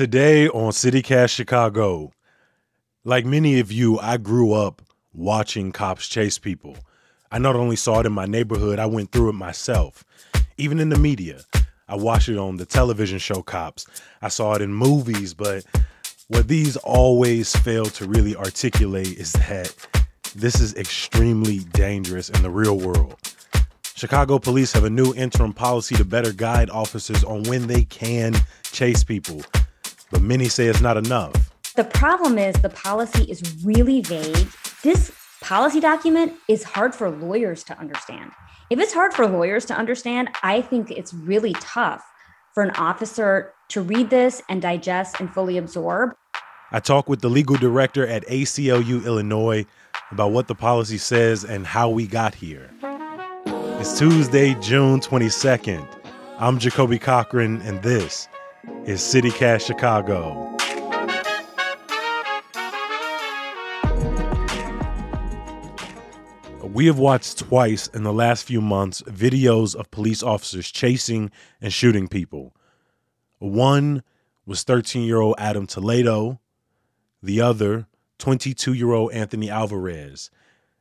Today on CityCast Chicago, like many of you, I grew up watching cops chase people. I not only saw it in my neighborhood, I went through it myself. Even in the media, I watched it on the television show Cops. I saw it in movies, but what these always fail to really articulate is that this is extremely dangerous in the real world. Chicago police have a new interim policy to better guide officers on when they can chase people, but many say it's not enough. The problem is the policy is really vague. This policy document is hard for lawyers to understand. If it's hard for lawyers to understand, I think it's really tough for an officer to read this and digest and fully absorb. I talked with the legal director at ACLU Illinois about what the policy says and how we got here. It's Tuesday, June 22nd. I'm Jacoby Cochran, and this is CityCast Chicago. We have watched twice in the last few months videos of police officers chasing and shooting people. One was 13 year old Adam Toledo, the other, 22 year old Anthony Alvarez.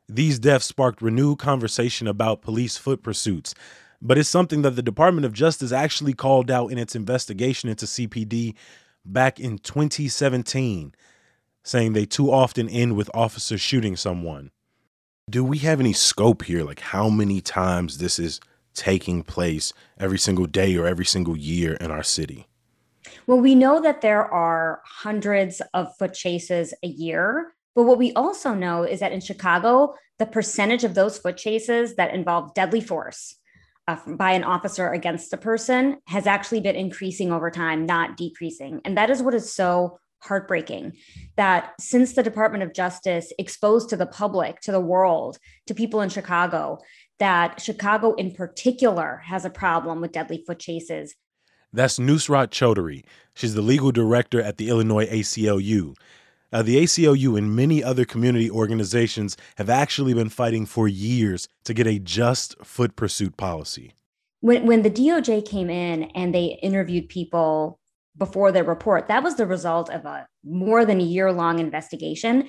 These deaths sparked renewed conversation about police foot pursuits, but it's something that the Department of Justice actually called out in its investigation into CPD back in 2017, saying they too often end with officers shooting someone. Do we have any scope here, like how many times this is taking place every single day or every single year in our city? Well, we know that there are hundreds of foot chases a year, but what we also know is that in Chicago, the percentage of those foot chases that involve deadly force uh, by an officer against a person has actually been increasing over time, not decreasing. And that is what is so heartbreaking that since the Department of Justice exposed to the public, to the world, to people in Chicago, that Chicago in particular has a problem with deadly foot chases. That's Nusrat Choudhury. She's the legal director at the Illinois ACLU. Uh, the ACLU and many other community organizations have actually been fighting for years to get a just foot pursuit policy. When, when the DOJ came in and they interviewed people before their report, that was the result of a more than a year long investigation.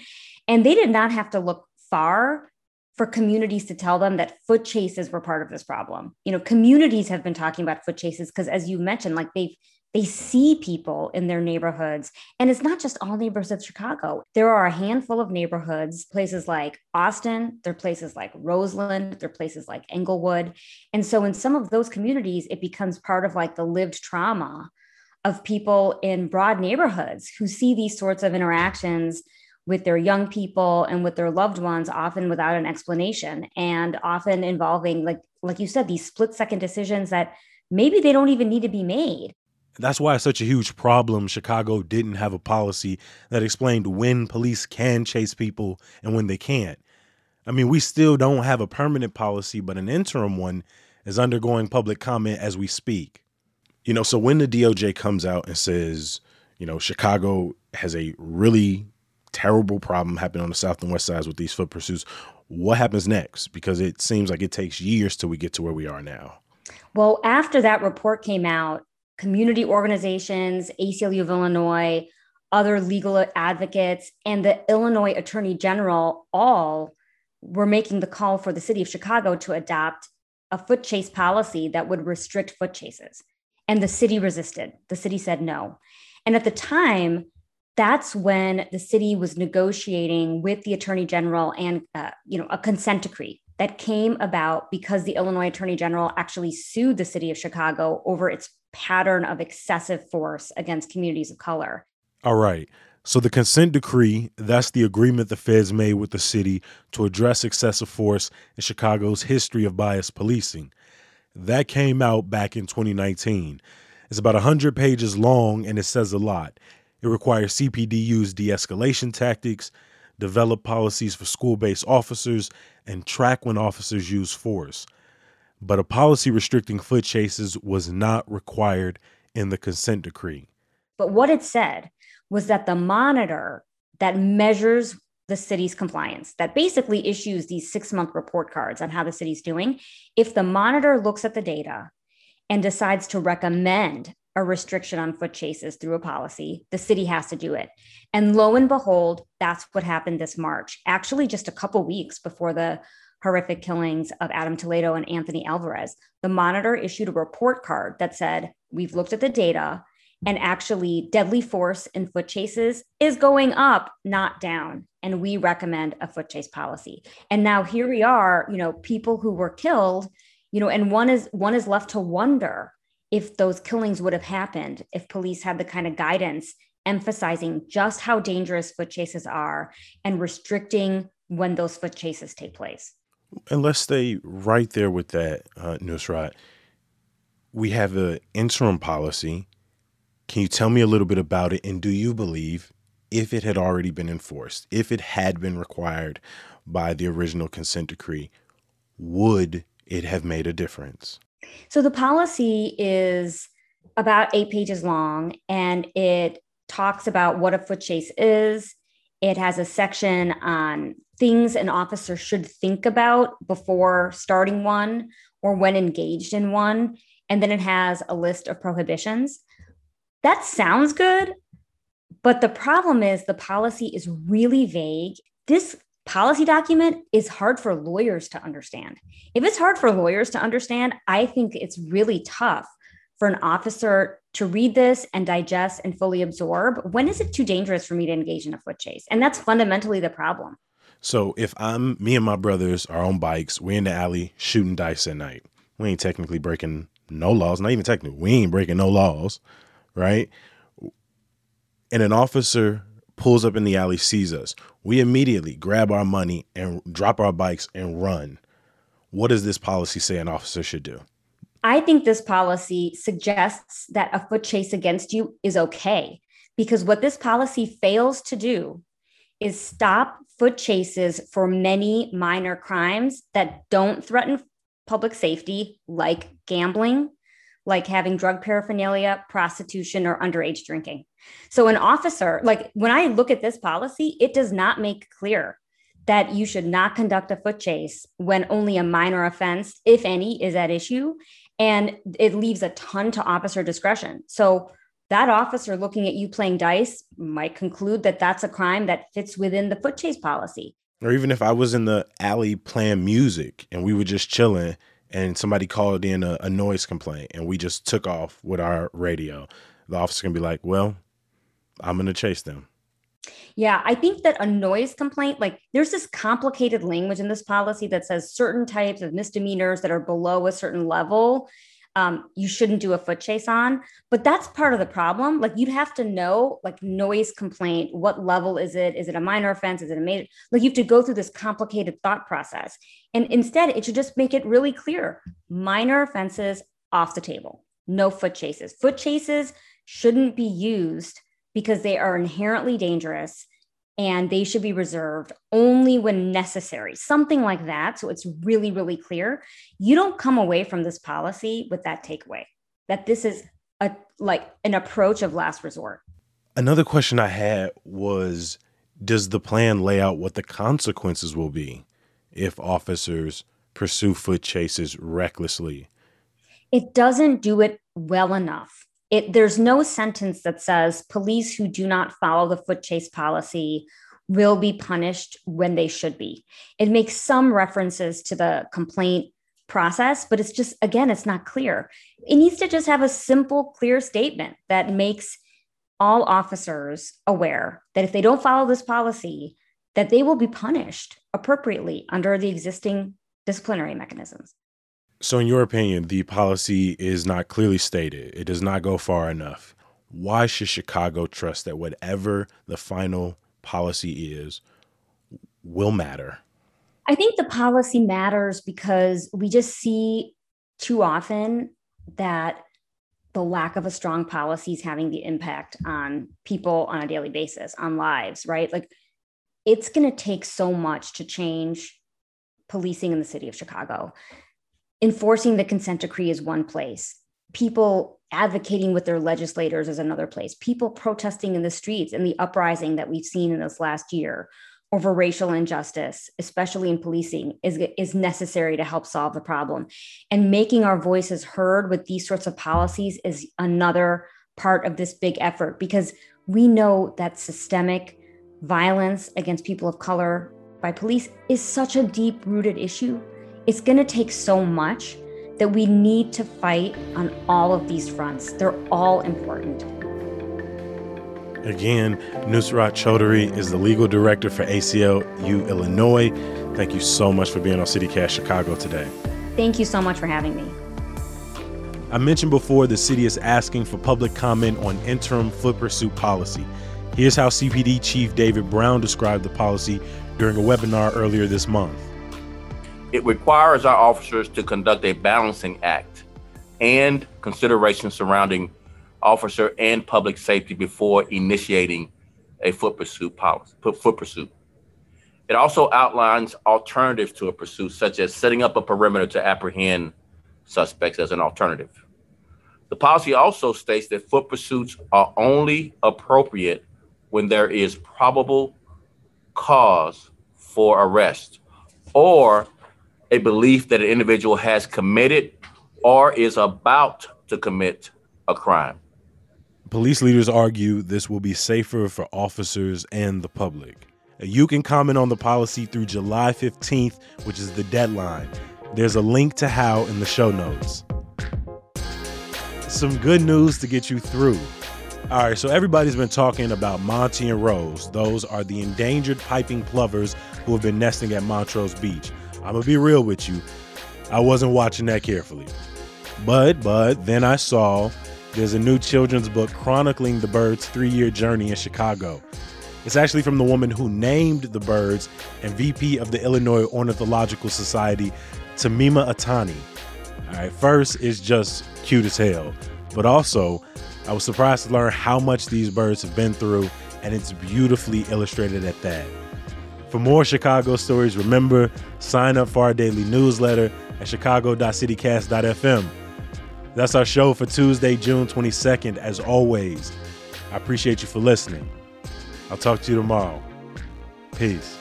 And they did not have to look far for communities to tell them that foot chases were part of this problem. You know, communities have been talking about foot chases because, as you mentioned, like they've they see people in their neighborhoods. And it's not just all neighborhoods of Chicago. There are a handful of neighborhoods, places like Austin, there are places like Roseland, there are places like Englewood. And so in some of those communities, it becomes part of like the lived trauma of people in broad neighborhoods who see these sorts of interactions with their young people and with their loved ones often without an explanation and often involving like like you said these split second decisions that maybe they don't even need to be made that's why it's such a huge problem. Chicago didn't have a policy that explained when police can chase people and when they can't. I mean, we still don't have a permanent policy, but an interim one is undergoing public comment as we speak. You know, so when the DOJ comes out and says, you know, Chicago has a really terrible problem happening on the south and west sides with these foot pursuits, what happens next? Because it seems like it takes years till we get to where we are now. Well, after that report came out, community organizations, ACLU of Illinois, other legal advocates, and the Illinois Attorney General all were making the call for the city of Chicago to adopt a foot chase policy that would restrict foot chases. And the city resisted. The city said no. And at the time, that's when the city was negotiating with the attorney general and uh, you know a consent decree that came about because the Illinois attorney general actually sued the city of Chicago over its pattern of excessive force against communities of color. All right. So the consent decree, that's the agreement the feds made with the city to address excessive force in Chicago's history of bias policing. That came out back in 2019. It's about 100 pages long and it says a lot. It requires CPD use de escalation tactics, develop policies for school based officers, and track when officers use force but a policy restricting foot chases was not required in the consent decree. But what it said was that the monitor that measures the city's compliance, that basically issues these six month report cards on how the city's doing, if the monitor looks at the data and decides to recommend a restriction on foot chases through a policy. The city has to do it. And lo and behold, that's what happened this March, actually, just a couple weeks before the horrific killings of Adam Toledo and Anthony Alvarez. The monitor issued a report card that said, We've looked at the data, and actually, deadly force in foot chases is going up, not down. And we recommend a foot chase policy. And now here we are, you know, people who were killed, you know, and one is one is left to wonder if those killings would have happened if police had the kind of guidance emphasizing just how dangerous foot chases are and restricting when those foot chases take place. And let's stay right there with that, uh, Nusrat. We have an interim policy. Can you tell me a little bit about it? And do you believe if it had already been enforced, if it had been required by the original consent decree, would it have made a difference? So the policy is about eight pages long and it talks about what a foot chase is. It has a section on things an officer should think about before starting one or when engaged in one. And then it has a list of prohibitions. That sounds good. But the problem is the policy is really vague. This policy document is hard for lawyers to understand. If it's hard for lawyers to understand, I think it's really tough for an officer to read this and digest and fully absorb. When is it too dangerous for me to engage in a foot chase? And that's fundamentally the problem. So if I'm me and my brothers are on bikes, we're in the alley shooting dice at night. We ain't technically breaking no laws, not even technically. We ain't breaking no laws, right? And an officer pulls up in the alley, sees us. We immediately grab our money and drop our bikes and run. What does this policy say an officer should do? I think this policy suggests that a foot chase against you is okay because what this policy fails to do is stop foot chases for many minor crimes that don't threaten public safety, like gambling, like having drug paraphernalia, prostitution, or underage drinking. So, an officer, like when I look at this policy, it does not make clear that you should not conduct a foot chase when only a minor offense, if any, is at issue. And it leaves a ton to officer discretion. So, that officer looking at you playing dice might conclude that that's a crime that fits within the foot chase policy. Or even if I was in the alley playing music and we were just chilling and somebody called in a, a noise complaint and we just took off with our radio, the officer can be like, well, I'm going to chase them. Yeah, I think that a noise complaint, like there's this complicated language in this policy that says certain types of misdemeanors that are below a certain level, um, you shouldn't do a foot chase on. But that's part of the problem. Like you'd have to know, like noise complaint, what level is it? Is it a minor offense? Is it a major? Like you have to go through this complicated thought process. And instead, it should just make it really clear minor offenses off the table, no foot chases. Foot chases shouldn't be used because they are inherently dangerous and they should be reserved only when necessary, something like that. So it's really, really clear. You don't come away from this policy with that takeaway that this is a like an approach of last resort. Another question I had was Does the plan lay out what the consequences will be if officers pursue foot chases recklessly? It doesn't do it well enough it, there's no sentence that says police who do not follow the foot chase policy will be punished when they should be. It makes some references to the complaint process, but it's just, again, it's not clear. It needs to just have a simple, clear statement that makes all officers aware that if they don't follow this policy, that they will be punished appropriately under the existing disciplinary mechanisms. So, in your opinion, the policy is not clearly stated. It does not go far enough. Why should Chicago trust that whatever the final policy is will matter? I think the policy matters because we just see too often that the lack of a strong policy is having the impact on people on a daily basis, on lives, right? Like it's going to take so much to change policing in the city of Chicago enforcing the consent decree is one place people advocating with their legislators is another place people protesting in the streets and the uprising that we've seen in this last year over racial injustice, especially in policing, is, is necessary to help solve the problem. And making our voices heard with these sorts of policies is another part of this big effort because we know that systemic violence against people of color by police is such a deep rooted issue. It's going to take so much that we need to fight on all of these fronts. They're all important. Again, Nusrat Choudhury is the legal director for ACLU Illinois. Thank you so much for being on CityCast Chicago today. Thank you so much for having me. I mentioned before the city is asking for public comment on interim foot pursuit policy. Here's how CPD Chief David Brown described the policy during a webinar earlier this month. It requires our officers to conduct a balancing act and consideration surrounding officer and public safety before initiating a foot pursuit policy, foot pursuit. It also outlines alternatives to a pursuit, such as setting up a perimeter to apprehend suspects as an alternative. The policy also states that foot pursuits are only appropriate when there is probable cause for arrest or a belief that an individual has committed or is about to commit a crime. Police leaders argue this will be safer for officers and the public. Uh, you can comment on the policy through July 15th, which is the deadline. There's a link to how in the show notes. Some good news to get you through. All right, so everybody's been talking about Monty and Rose. Those are the endangered piping plovers who have been nesting at Montrose Beach. I'm gonna be real with you. I wasn't watching that carefully. But but then I saw there's a new children's book chronicling the birds' three year journey in Chicago. It's actually from the woman who named the birds and VP of the Illinois Ornithological Society, Tamima Itani. All right, first, it's just cute as hell, but also, I was surprised to learn how much these birds have been through, and it's beautifully illustrated at that. For more Chicago stories, remember, sign up for our daily newsletter at chicago.citycast.fm. That's our show for Tuesday, June 22nd. As always, I appreciate you for listening. I'll talk to you tomorrow. Peace.